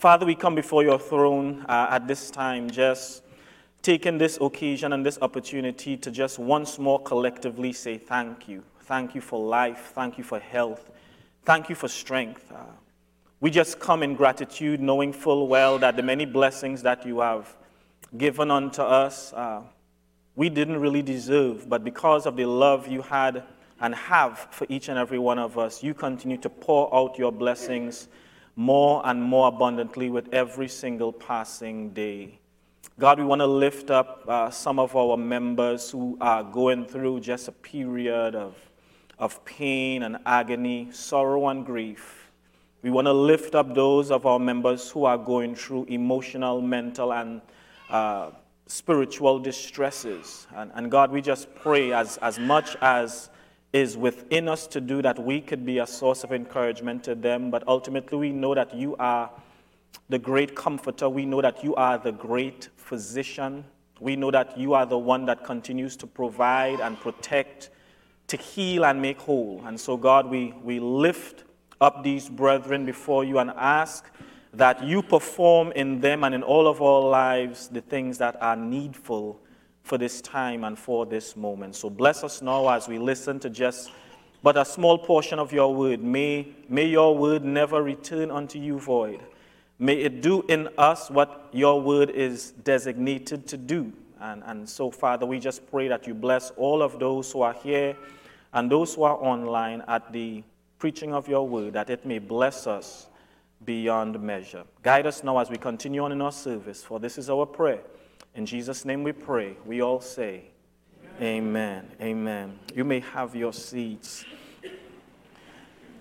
Father, we come before your throne uh, at this time, just taking this occasion and this opportunity to just once more collectively say thank you. Thank you for life. Thank you for health. Thank you for strength. Uh, we just come in gratitude, knowing full well that the many blessings that you have given unto us, uh, we didn't really deserve, but because of the love you had and have for each and every one of us, you continue to pour out your blessings more and more abundantly with every single passing day. God, we want to lift up uh, some of our members who are going through just a period of, of pain and agony, sorrow and grief. We want to lift up those of our members who are going through emotional, mental, and uh, spiritual distresses. And, and God, we just pray as, as much as is within us to do that we could be a source of encouragement to them. But ultimately, we know that you are the great comforter. We know that you are the great physician. We know that you are the one that continues to provide and protect, to heal and make whole. And so, God, we, we lift up these brethren before you and ask that you perform in them and in all of our lives the things that are needful for this time and for this moment. So bless us now as we listen to just but a small portion of your word. May, may your word never return unto you void. May it do in us what your word is designated to do. And, and so, Father, we just pray that you bless all of those who are here and those who are online at the preaching of your word, that it may bless us beyond measure. Guide us now as we continue on in our service, for this is our prayer. In Jesus' name we pray. We all say, Amen. Amen. Amen. You may have your seats.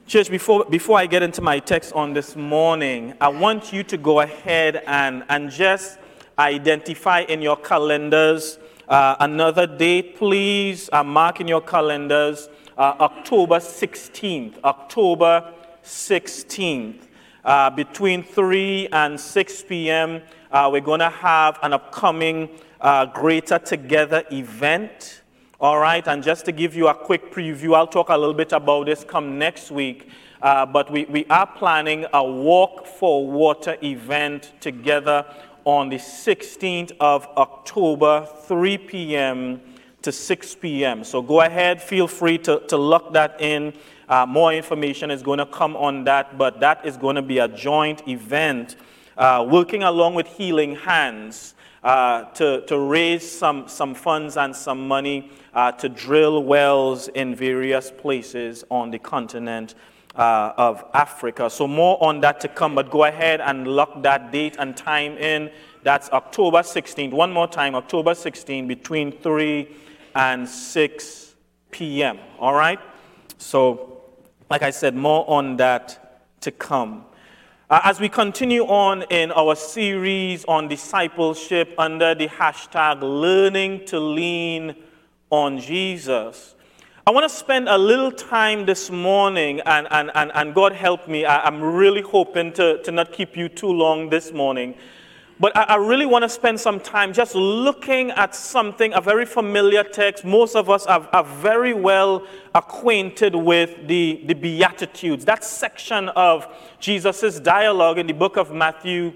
Church, before, before I get into my text on this morning, I want you to go ahead and, and just identify in your calendars uh, another date, please. Uh, mark in your calendars uh, October 16th. October 16th. Uh, between 3 and 6 p.m., uh, we're going to have an upcoming uh, Greater Together event. All right, and just to give you a quick preview, I'll talk a little bit about this come next week. Uh, but we, we are planning a Walk for Water event together on the 16th of October, 3 p.m. to 6 p.m. So go ahead, feel free to, to lock that in. Uh, more information is going to come on that, but that is going to be a joint event uh, working along with Healing Hands uh, to, to raise some, some funds and some money uh, to drill wells in various places on the continent uh, of Africa. So, more on that to come, but go ahead and lock that date and time in. That's October 16th. One more time, October 16th, between 3 and 6 p.m. All right? So, like I said, more on that to come. Uh, as we continue on in our series on discipleship under the hashtag learning to lean on Jesus, I want to spend a little time this morning, and, and, and, and God help me, I, I'm really hoping to, to not keep you too long this morning. But I, I really want to spend some time just looking at something, a very familiar text. Most of us are, are very well acquainted with the, the Beatitudes, that section of Jesus' dialogue in the book of Matthew,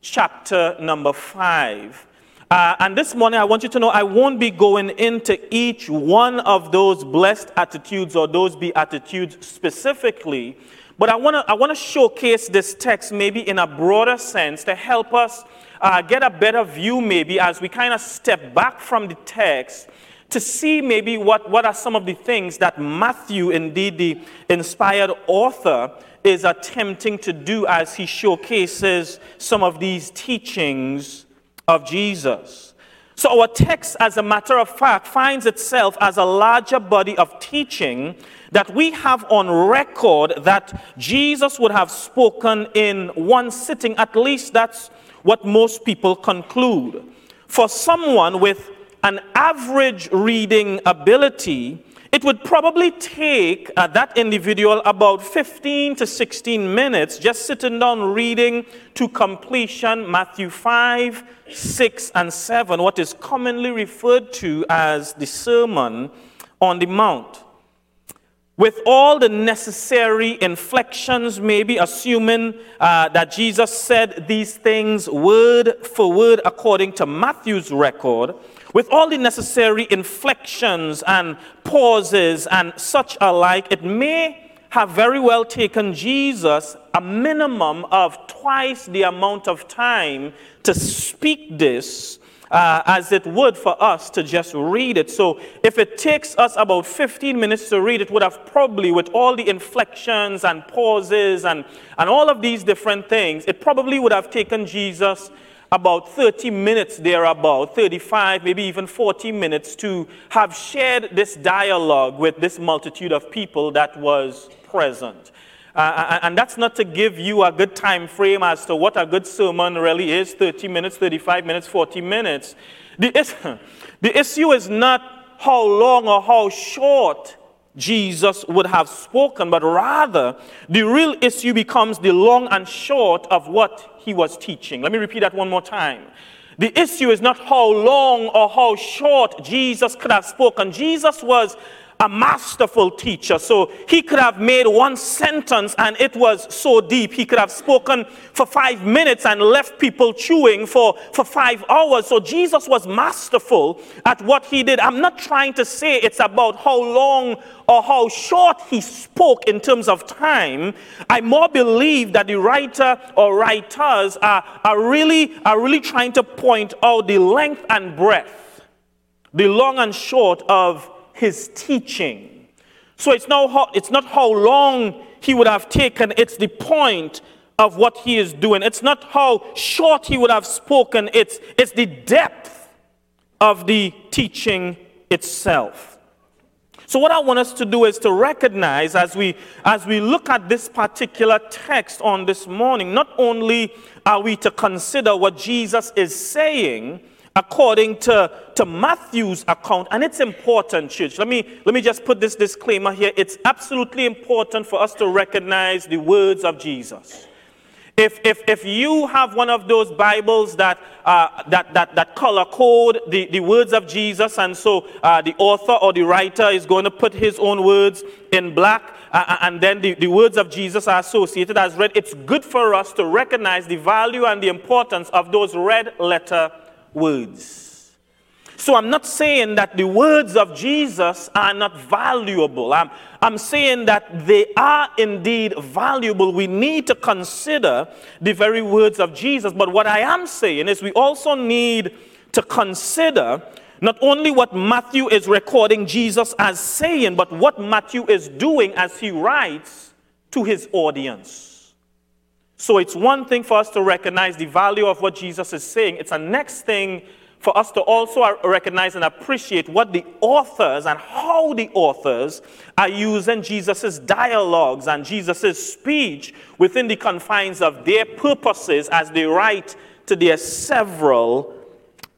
chapter number 5. Uh, and this morning, I want you to know I won't be going into each one of those blessed attitudes or those beatitudes specifically, but I want to I want to showcase this text maybe in a broader sense to help us uh, get a better view, maybe, as we kind of step back from the text to see maybe what, what are some of the things that Matthew, indeed the inspired author, is attempting to do as he showcases some of these teachings of Jesus. So, our text, as a matter of fact, finds itself as a larger body of teaching that we have on record that Jesus would have spoken in one sitting. At least that's what most people conclude. For someone with an average reading ability, it would probably take uh, that individual about 15 to 16 minutes just sitting down reading to completion Matthew 5, 6, and 7, what is commonly referred to as the Sermon on the Mount. With all the necessary inflections, maybe assuming uh, that Jesus said these things word for word according to Matthew's record, with all the necessary inflections and pauses and such alike, it may have very well taken Jesus a minimum of twice the amount of time to speak this uh, as it would for us to just read it. So if it takes us about 15 minutes to read it, would have probably, with all the inflections and pauses and, and all of these different things, it probably would have taken Jesus about 30 minutes there, about 35, maybe even 40 minutes to have shared this dialogue with this multitude of people that was present. Uh, uh, and that's not to give you a good time frame as to what a good sermon really is 30 minutes, 35 minutes, 40 minutes. The, the issue is not how long or how short Jesus would have spoken, but rather the real issue becomes the long and short of what he was teaching. Let me repeat that one more time. The issue is not how long or how short Jesus could have spoken. Jesus was a masterful teacher. So he could have made one sentence and it was so deep. He could have spoken for five minutes and left people chewing for, for five hours. So Jesus was masterful at what he did. I'm not trying to say it's about how long or how short he spoke in terms of time. I more believe that the writer or writers are, are, really, are really trying to point out the length and breadth, the long and short of his teaching. So it's, it's not how long he would have taken, it's the point of what he is doing. It's not how short he would have spoken, it's, it's the depth of the teaching itself. So, what I want us to do is to recognize as we, as we look at this particular text on this morning, not only are we to consider what Jesus is saying, according to, to Matthew's account, and it's important, church. Let me, let me just put this disclaimer here. It's absolutely important for us to recognize the words of Jesus. If, if, if you have one of those Bibles that, uh, that, that, that color code the, the words of Jesus, and so uh, the author or the writer is going to put his own words in black, uh, uh and then the, the words of Jesus are associated as red, it's good for us to recognize the value and the importance of those red letter words. So I'm not saying that the words of Jesus are not valuable. I'm, I'm saying that they are indeed valuable. We need to consider the very words of Jesus. But what I am saying is we also need to consider not only what Matthew is recording Jesus as saying, but what Matthew is doing as he writes to his audience. So it's one thing for us to recognize the value of what Jesus is saying. It's a next thing for us to also recognize and appreciate what the authors and how the authors are using Jesus' dialogues and Jesus' speech within the confines of their purposes as they write to their several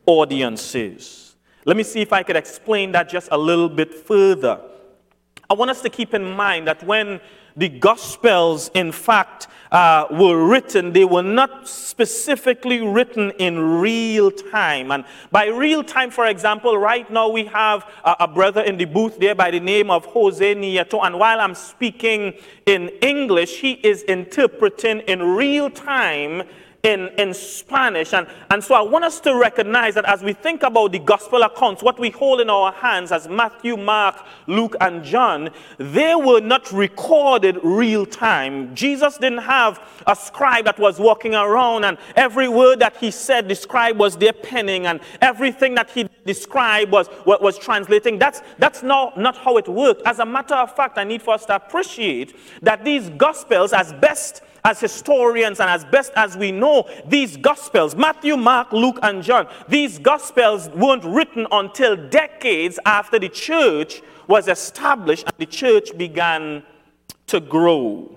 audiences. Let me see if I could explain that just a little bit further. I want us to keep in mind that when the Gospels, in fact, uh, were written, they were not specifically written in real time. And by real time, for example, right now we have a, a brother in the booth there by the name of Jose Nieto. And while I'm speaking in English, he is interpreting in real time in, in Spanish. And, and so I want us to recognize that as we think about the gospel accounts, what we hold in our hands as Matthew, Mark, Luke, and John, they were not recorded real time. Jesus didn't have a scribe that was walking around, and every word that he said, the scribe was there penning, and everything that he described was, was translating. That's, that's not, not how it worked. As a matter of fact, I need for us to appreciate that these gospels, as best as historians and as best as we know, these Gospels, Matthew, Mark, Luke, and John, these Gospels weren't written until decades after the church was established and the church began to grow.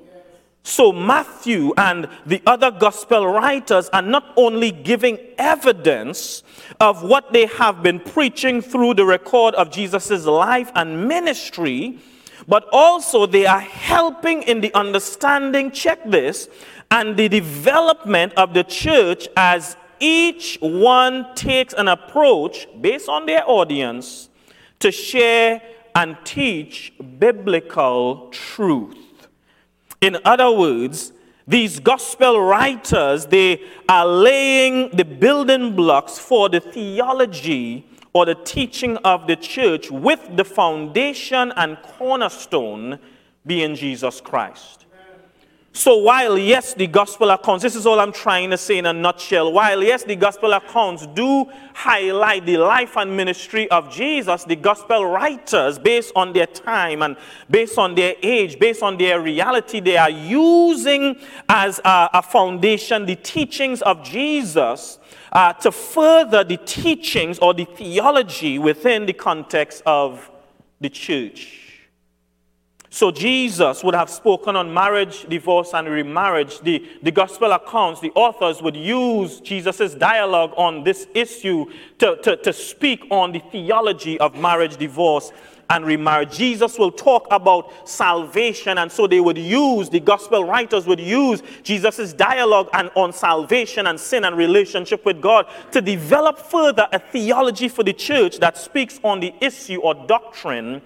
So, Matthew and the other gospel writers are not only giving evidence of what they have been preaching through the record of Jesus' life and ministry, but also they are helping in the understanding, check this, and the development of the church as each one takes an approach based on their audience to share and teach biblical truth. In other words, these gospel writers, they are laying the building blocks for the theology or the teaching of the church with the foundation and cornerstone being Jesus Christ. So while yes, the gospel accounts, this is all I'm trying to say in a nutshell. While yes, the gospel accounts do highlight the life and ministry of Jesus, the gospel writers, based on their time and based on their age, based on their reality, they are using as a, a foundation the teachings of Jesus uh, to further the teachings or the theology within the context of the church. So Jesus would have spoken on marriage, divorce, and remarriage. The, the gospel accounts, the authors would use Jesus' dialogue on this issue to, to, to speak on the theology of marriage, divorce, and remarriage. Jesus will talk about salvation, and so they would use, the gospel writers would use Jesus' dialogue and, on salvation and sin and relationship with God to develop further a theology for the church that speaks on the issue or doctrine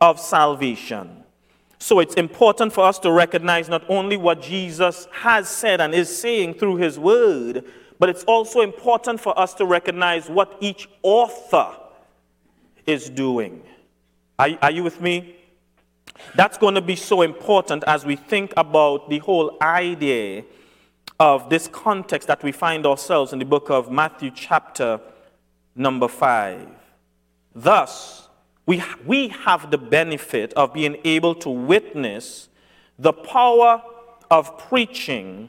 of salvation. So it's important for us to recognize not only what Jesus has said and is saying through his word, but it's also important for us to recognize what each author is doing. Are, are you with me? That's going to be so important as we think about the whole idea of this context that we find ourselves in the book of Matthew, chapter number 5. Thus, we, we have the benefit of being able to witness the power of preaching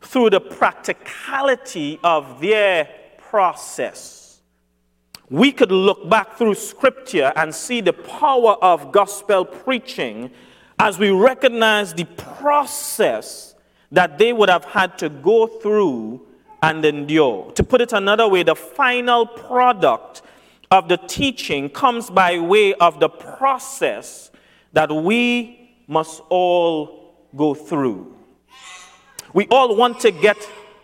through the practicality of their process. We could look back through scripture and see the power of gospel preaching as we recognize the process that they would have had to go through and endure. To put it another way, the final product of the teaching comes by way of the process that we must all go through. We all want to get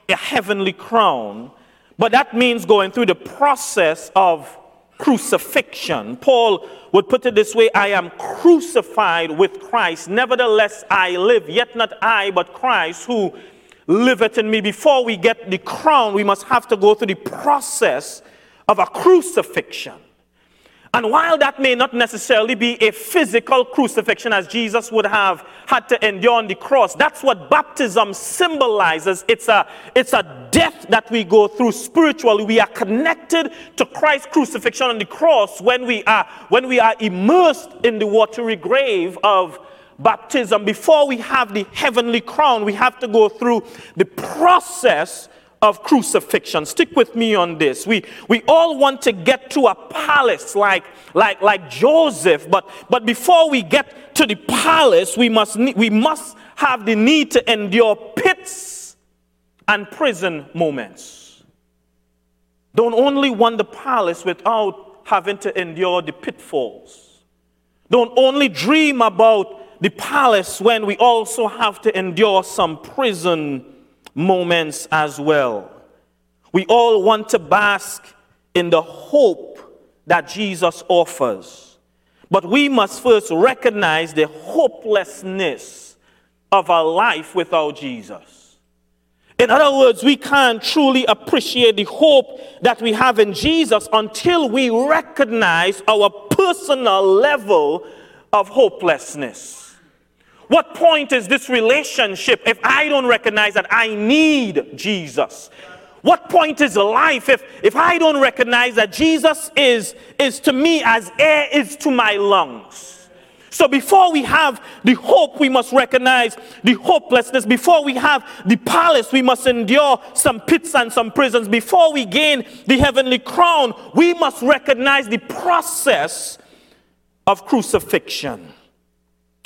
a heavenly crown, but that means going through the process of crucifixion. Paul would put it this way I am crucified with Christ. Nevertheless, I live, yet not I, but Christ who liveth in me. Before we get the crown, we must have to go through the process of a crucifixion. And while that may not necessarily be a physical crucifixion as Jesus would have had to endure on the cross, that's what baptism symbolizes. It's a, it's a death that we go through spiritually. We are connected to Christ's crucifixion on the cross when we are, when we are immersed in the watery grave of baptism. Before we have the heavenly crown, we have to go through the process of crucifixion. Stick with me on this. We, we all want to get to a palace like, like, like Joseph, but, but before we get to the palace, we must, we must have the need to endure pits and prison moments. Don't only want the palace without having to endure the pitfalls. Don't only dream about the palace when we also have to endure some prison moments as well. We all want to bask in the hope that Jesus offers. But we must first recognize the hopelessness of a life without Jesus. In other words, we can't truly appreciate the hope that we have in Jesus until we recognize our personal level of hopelessness. What point is this relationship if I don't recognize that I need Jesus? What point is life if, if I don't recognize that Jesus is, is to me as air is to my lungs? So before we have the hope, we must recognize the hopelessness. Before we have the palace, we must endure some pits and some prisons. Before we gain the heavenly crown, we must recognize the process of crucifixion.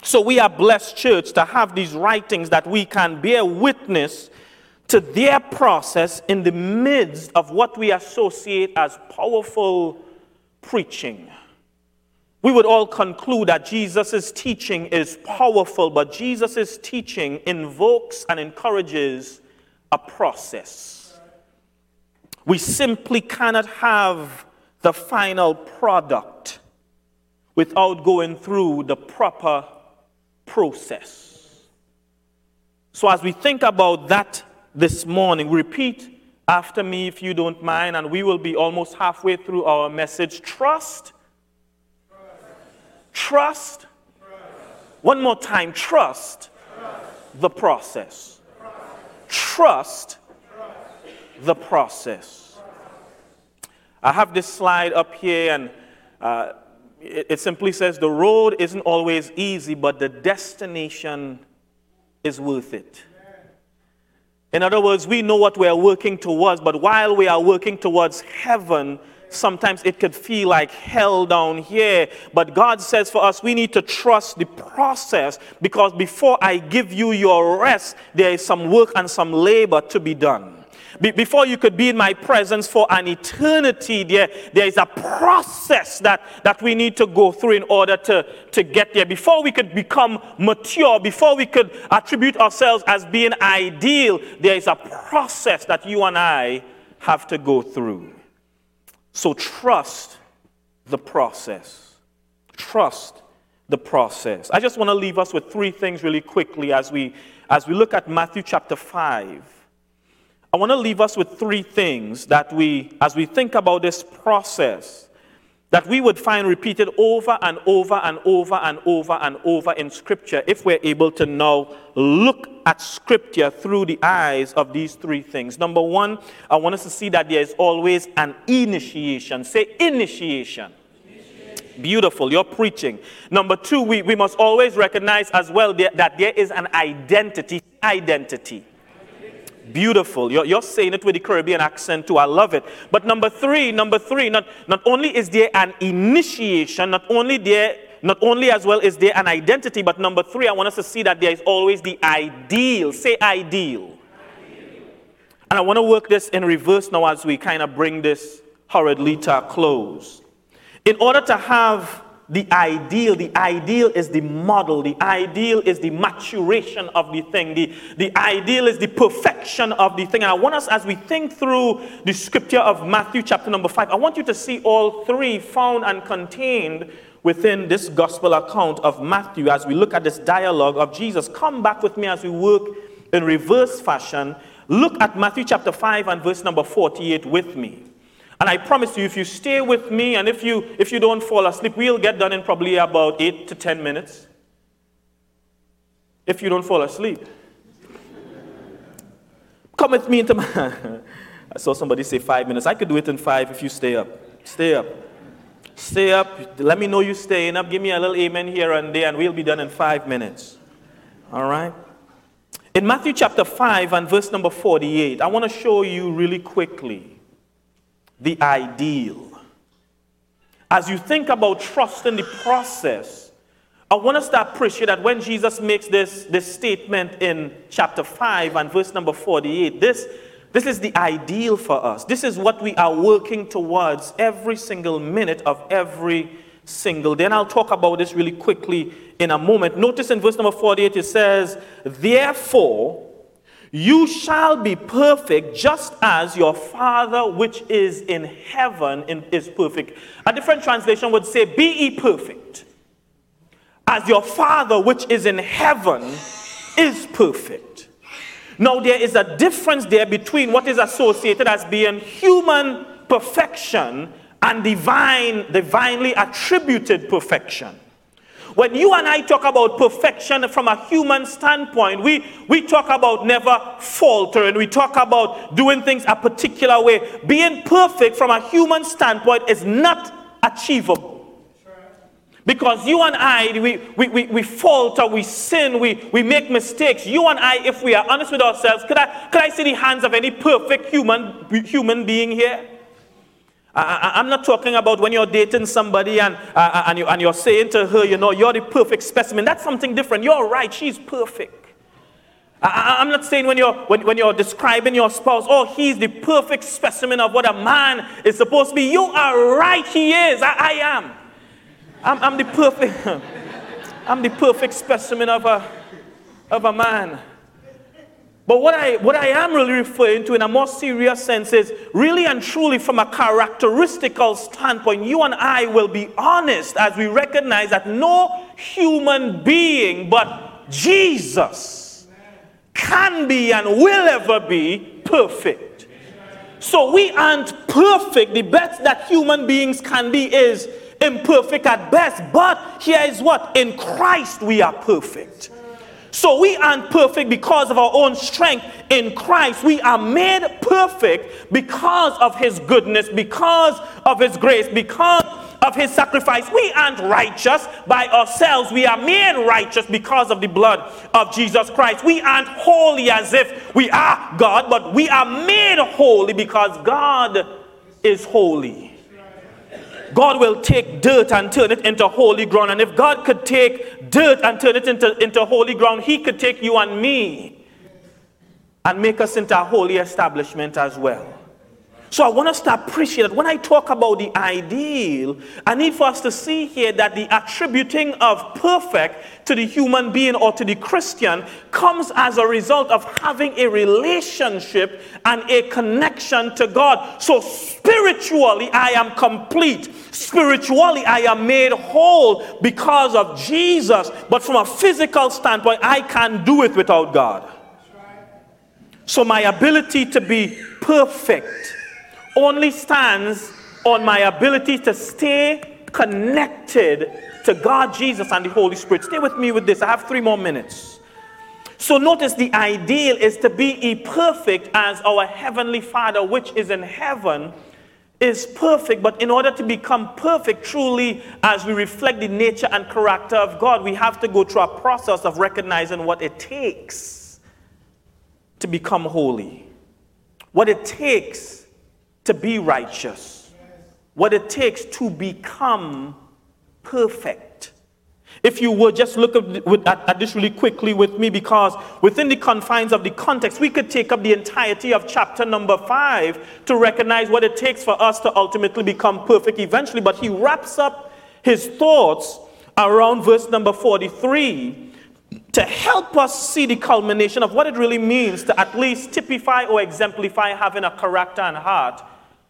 So we are blessed, church, to have these writings that we can bear witness to their process in the midst of what we associate as powerful preaching. We would all conclude that Jesus' teaching is powerful, but Jesus' teaching invokes and encourages a process. We simply cannot have the final product without going through the proper process. So, as we think about that this morning, repeat after me if you don't mind, and we will be almost halfway through our message. Trust. Trust. Trust. One more time. Trust, trust. the process. Trust, the process. I have this slide up here, and uh, it, it simply says the road isn't always easy, but the destination is worth it. In other words, we know what we are working towards, but while we are working towards heaven, sometimes it could feel like hell down here. But God says for us, we need to trust the process because before I give you your rest, there is some work and some labor to be done. Be- before you could be in my presence for an eternity, there, there is a process that, that we need to go through in order to, to get there. Before we could become mature, before we could attribute ourselves as being ideal, there is a process that you and I have to go through. So trust the process. Trust the process. I just want to leave us with three things really quickly as we as we look at Matthew chapter 5. I want to leave us with three things that we, as we think about this process, that we would find repeated over and over and over and over and over in Scripture if we're able to now look at Scripture through the eyes of these three things. Number one, I want us to see that there is always an initiation. Say initiation. Beautiful, you're preaching. Number two, we, we must always recognize as well that there is an identity. Identity. Beautiful. You're, you're saying it with the Caribbean accent too. I love it. But number three, number three, not, not only is there an initiation, not only there, not only as well is there an identity, but number three, I want us to see that there is always the ideal. Say ideal. ideal. And I want to work this in reverse now as we kind of bring this hurriedly to a close. In order to have the ideal. The ideal is the model. The ideal is the maturation of the thing. The, the ideal is the perfection of the thing. And I want us, as we think through the scripture of Matthew chapter number five, I want you to see all three found and contained within this gospel account of Matthew as we look at this dialogue of Jesus. Come back with me as we work in reverse fashion. Look at Matthew chapter 5 and verse number 48 with me. And I promise you, if you stay with me and if you, if you don't fall asleep, we'll get done in probably about eight to 10 minutes. If you don't fall asleep. Come with me into my. I saw somebody say five minutes. I could do it in five if you stay up. Stay up. Stay up. Let me know you're staying up. Give me a little amen here and there, and we'll be done in five minutes. All right? In Matthew chapter 5 and verse number 48, I want to show you really quickly the ideal. As you think about trust in the process, I want us to appreciate that when Jesus makes this, this statement in chapter 5 and verse number 48, this, this is the ideal for us. This is what we are working towards every single minute of every single day. And I'll talk about this really quickly in a moment. Notice in verse number 48 it says, Therefore, you shall be perfect just as your Father which is in heaven is perfect. A different translation would say, Be ye perfect, as your Father which is in heaven is perfect. Now, there is a difference there between what is associated as being human perfection and divine, divinely attributed perfection. When you and I talk about perfection from a human standpoint, we, we talk about never faltering. We talk about doing things a particular way. Being perfect from a human standpoint is not achievable. Because you and I, we, we, we, we falter, we sin, we, we make mistakes. You and I, if we are honest with ourselves, could I, could I see the hands of any perfect human, human being here? I, am not talking about when you're dating somebody and, uh, and, you, and you're saying to her, you know, you're the perfect specimen. That's something different. You're right, she's perfect. I, am not saying when you're, when, when you're describing your spouse, oh, he's the perfect specimen of what a man is supposed to be. You are right, he is. I, I am. I'm, I'm, the perfect, I'm the perfect specimen of a, of a man. But what I, what I am really referring to in a more serious sense is really and truly from a characteristical standpoint, you and I will be honest as we recognize that no human being but Jesus can be and will ever be perfect. So we aren't perfect. The best that human beings can be is imperfect at best. But here is what? In Christ we are perfect. So we aren't perfect because of our own strength. In Christ, we are made perfect because of His goodness, because of His grace, because of His sacrifice. We aren't righteous by ourselves. We are made righteous because of the blood of Jesus Christ. We aren't holy as if we are God, but we are made holy because God is holy. God will take dirt and turn it into holy ground. And if God could take dirt and turn it into, into holy ground, He could take you and me and make us into a holy establishment as well. So I want us to appreciate that when I talk about the ideal, I need for us to see here that the attributing of perfect to the human being or to the Christian comes as a result of having a relationship and a connection to God. So spiritually, I am complete. Spiritually, I am made whole because of Jesus. But from a physical standpoint, I can't do it without God. So my ability to be perfect only stands on my ability to stay connected to God, Jesus, and the Holy Spirit. Stay with me with this. I have three more minutes. So notice the ideal is to be perfect as our Heavenly Father, which is in heaven, is perfect. But in order to become perfect truly, as we reflect the nature and character of God, we have to go through a process of recognizing what it takes to become holy. What it takes to be righteous, what it takes to become perfect. If you would just look at, at, this really quickly with me, because within the confines of the context, we could take up the entirety of chapter number five to recognize what it takes for us to ultimately become perfect eventually. But he wraps up his thoughts around verse number 43 to help us see the culmination of what it really means to at least typify or exemplify having a character and heart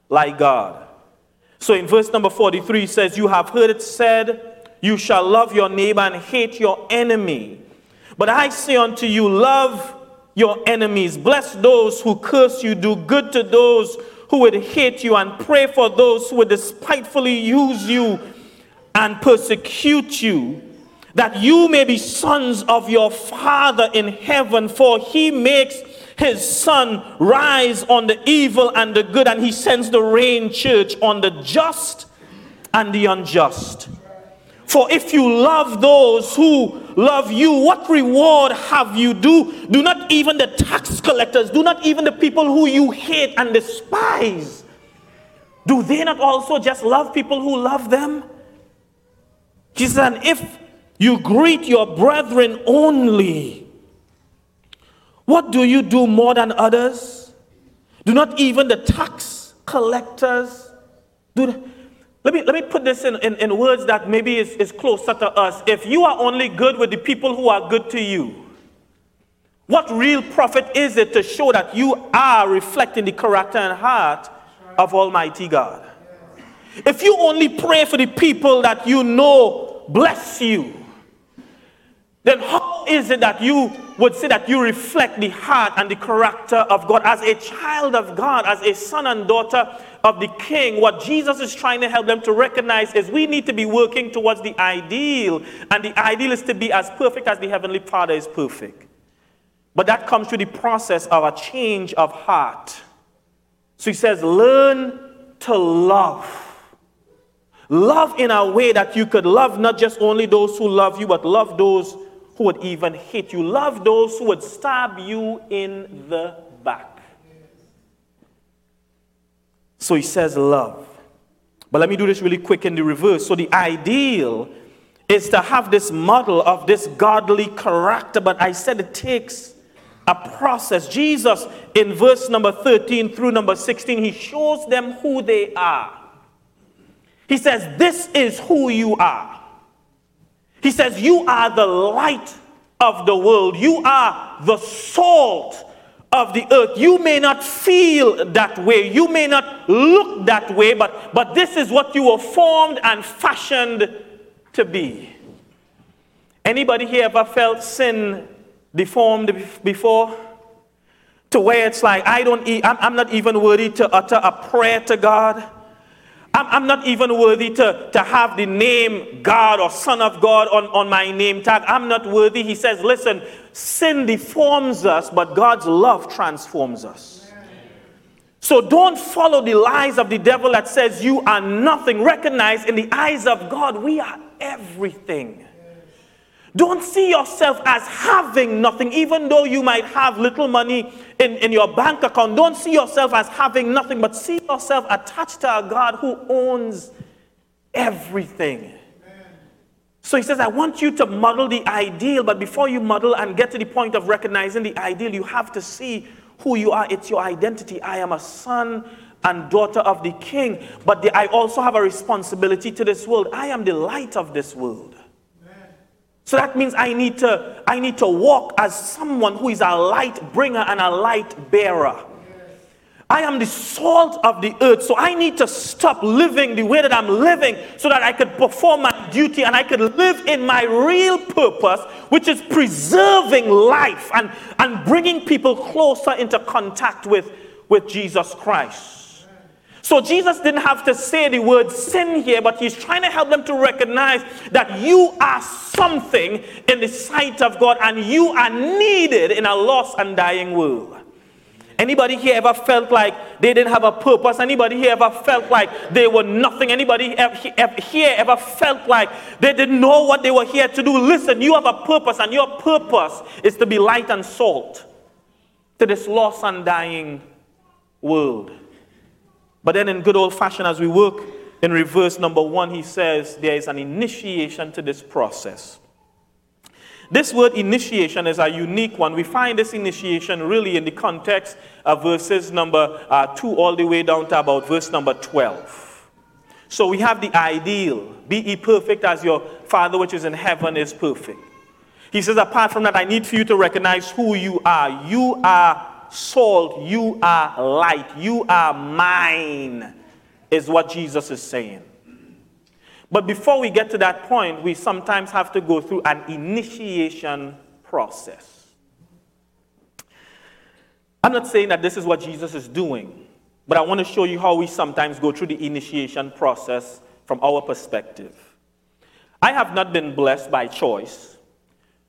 like God. So in verse number 43 says, You have heard it said, You shall love your neighbor and hate your enemy. But I say unto you, Love your enemies, bless those who curse you, do good to those who would hate you, and pray for those who would despitefully use you and persecute you, that you may be sons of your Father in heaven, for he makes his sun rise on the evil and the good, and he sends the rain, church, on the just and the unjust. For if you love those who love you, what reward have you? Do, do not even the tax collectors, do not even the people who you hate and despise, do they not also just love people who love them? He said, and if you greet your brethren only, what do you do more than others? Do not even the tax collectors do that? Let me, let me put this in, in, in words that maybe is, is closer to us. If you are only good with the people who are good to you, what real profit is it to show that you are reflecting the character and heart of Almighty God? If you only pray for the people that you know bless you, then how is it that you would say that you reflect the heart and the character of God as a child of God, as a son and daughter of the king? What Jesus is trying to help them to recognize is we need to be working towards the ideal, and the ideal is to be as perfect as the Heavenly Father is perfect. But that comes through the process of a change of heart. So he says, learn to love. Love in a way that you could love not just only those who love you, but love those who would even hit you. Love those who would stab you in the back. So he says, love. But let me do this really quick in the reverse. So the ideal is to have this model of this godly character, but I said it takes a process. Jesus, in verse number 13 through number 16, he shows them who they are. He says, This is who you are. He says, You are the light of the world, you are the salt of the earth. You may not feel that way, you may not look that way, but, but this is what you were formed and fashioned to be. Anybody here ever felt sin deformed before? To where it's like, I don't, e- I'm, I'm not even worthy to utter a prayer to God. I'm, not even worthy to, to have the name God or Son of God on, on my name tag. I'm not worthy. He says, listen, sin deforms us, but God's love transforms us. So don't follow the lies of the devil that says you are nothing. Recognize in the eyes of God, we are everything. Don't see yourself as having nothing, even though you might have little money in, in your bank account. Don't see yourself as having nothing, but see yourself attached to a God who owns everything. So he says, I want you to model the ideal, but before you model and get to the point of recognizing the ideal, you have to see who you are. It's your identity. I am a son and daughter of the king, but the, I also have a responsibility to this world. I am the light of this world. So that means I need to I need to walk as someone who is a light bringer and a light bearer. I am the salt of the earth, so I need to stop living the way that I'm living so that I could perform my duty and I could live in my real purpose, which is preserving life and, and bringing people closer into contact with, with Jesus Christ. So Jesus didn't have to say the word sin here, but he's trying to help them to recognize that you are something in the sight of God and you are needed in a lost and dying world. Anybody here ever felt like they didn't have a purpose? Anybody here ever felt like they were nothing? Anybody here ever felt like they didn't know what they were here to do? Listen, you have a purpose, and your purpose is to be light and salt to this lost and dying world. But then, in good old fashion, as we work in reverse number one, he says there is an initiation to this process. This word initiation is a unique one. We find this initiation really in the context of verses number uh, 2 all the way down to about verse number 12. So we have the ideal be ye perfect as your Father which is in heaven is perfect. He says, apart from that, I need for you to recognize who you are. You are salt, you are light, you are mine, is what Jesus is saying. But before we get to that point, we sometimes have to go through an initiation process. I'm not saying that this is what Jesus is doing, but I want to show you how we sometimes go through the initiation process from our perspective. I have not been blessed by choice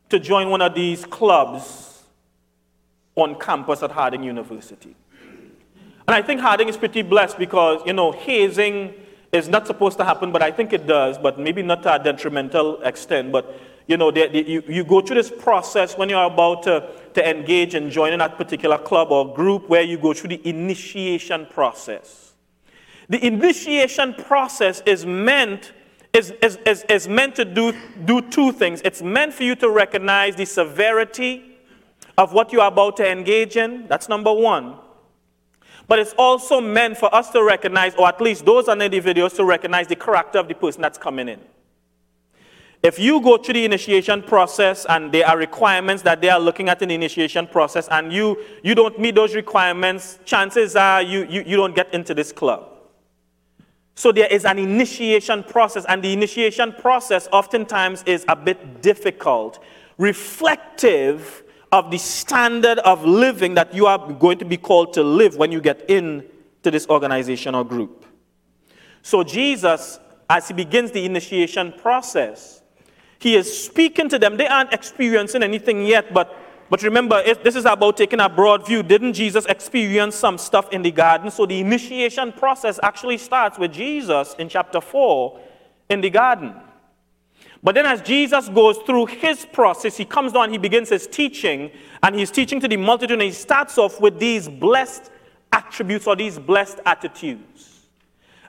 to join one of these clubs on campus at Harding University. And I think Harding is pretty blessed because, you know, hazing is not supposed to happen, but I think it does, but maybe not to a detrimental extent. But, you know, they, they, you, you go through this process when you're about to, to engage and join in that particular club or group where you go through the initiation process. The initiation process is meant is, is, is, is meant to do, do two things. It's meant for you to recognize the severity of what you are about to engage in. That's number one. But it's also meant for us to recognize, or at least those the videos, to recognize the character of the person that's coming in. If you go through the initiation process and there are requirements that they are looking at in the initiation process and you, you don't meet those requirements, chances are you, you, you don't get into this club. So there is an initiation process, and the initiation process oftentimes is a bit difficult, reflective of the standard of living that you are going to be called to live when you get into this organization or group. So, Jesus, as he begins the initiation process, he is speaking to them. They aren't experiencing anything yet, but, but remember, this is about taking a broad view. Didn't Jesus experience some stuff in the garden? So, the initiation process actually starts with Jesus in chapter 4 in the garden. But then, as Jesus goes through his process, he comes down, he begins his teaching, and he's teaching to the multitude, and he starts off with these blessed attributes or these blessed attitudes.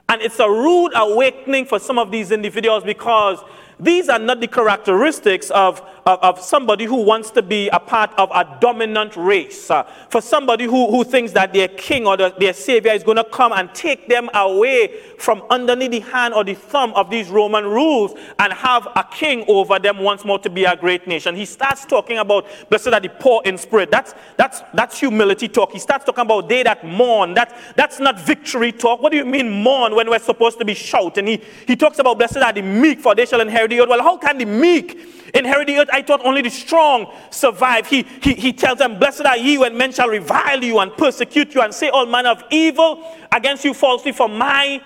And it's a rude awakening for some of these individuals because these are not the characteristics of, of, of somebody who wants to be a part of a dominant race, uh, for somebody who, who thinks that their king or the, their savior is going to come and take them away from underneath the hand or the thumb of these Roman rules and have a king over them once more to be a great nation. He starts talking about, blessed are the poor in spirit. That's, that's, that's humility talk. He starts talking about they that mourn. That, that's not victory talk. What do you mean mourn when we're supposed to be shouting? He, he talks about blessed are the meek, for they shall inherit the earth. Well, how can the meek inherit the earth? I thought only the strong survive. He, he, he tells them, Blessed are ye when men shall revile you and persecute you and say all manner of evil against you falsely for my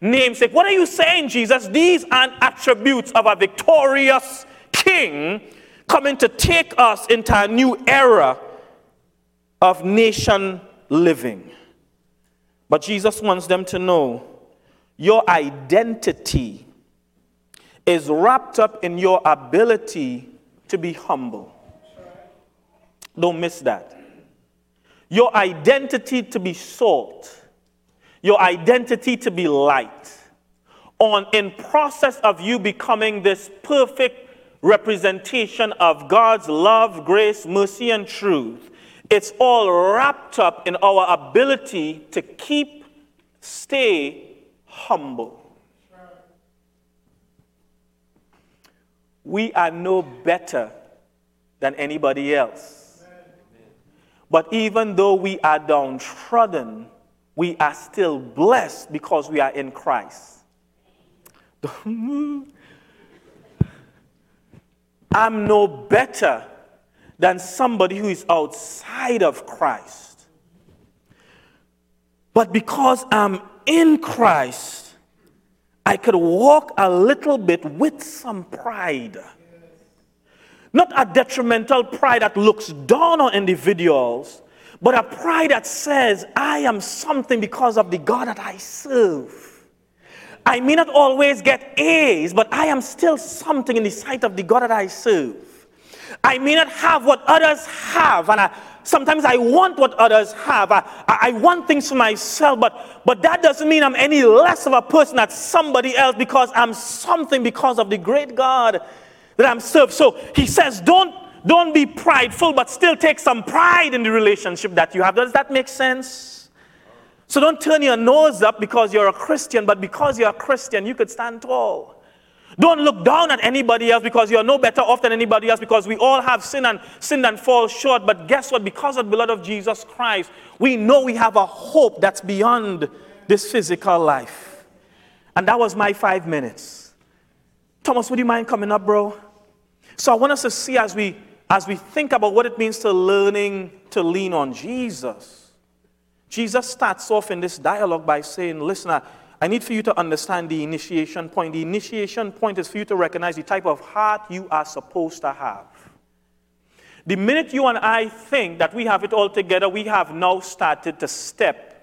namesake. What are you saying, Jesus? These are attributes of a victorious king coming to take us into a new era of nation living. But Jesus wants them to know your identity is wrapped up in your ability to be humble. Don't miss that. Your identity to be salt, your identity to be light. On in process of you becoming this perfect representation of God's love, grace, mercy, and truth, it's all wrapped up in our ability to keep, stay humble. We are no better than anybody else. But even though we are downtrodden, we are still blessed because we are in Christ. I'm no better than somebody who is outside of Christ. But because I'm in Christ, I could walk a little bit with some pride. Not a detrimental pride that looks down on individuals, but a pride that says, I am something because of the God that I serve. I may not always get A's, but I am still something in the sight of the God that I serve. I may not have what others have, and I, sometimes I want what others have. I, I want things for myself, but, but that doesn't mean I'm any less of a person than somebody else because I'm something because of the great God that I'm served. So he says, don't, don't be prideful, but still take some pride in the relationship that you have. Does that make sense? So don't turn your nose up because you're a Christian, but because you're a Christian, you could stand tall. Don't look down at anybody else because you're no better off than anybody else because we all have sin and sinned and fall short. But guess what? Because of the blood of Jesus Christ, we know we have a hope that's beyond this physical life. And that was my five minutes. Thomas, would you mind coming up, bro? So I want us to see as we as we think about what it means to learning to lean on Jesus. Jesus starts off in this dialogue by saying, Listen, I need for you to understand the initiation point. The initiation point is for you to recognize the type of heart you are supposed to have. The minute you and I think that we have it all together, we have now started to step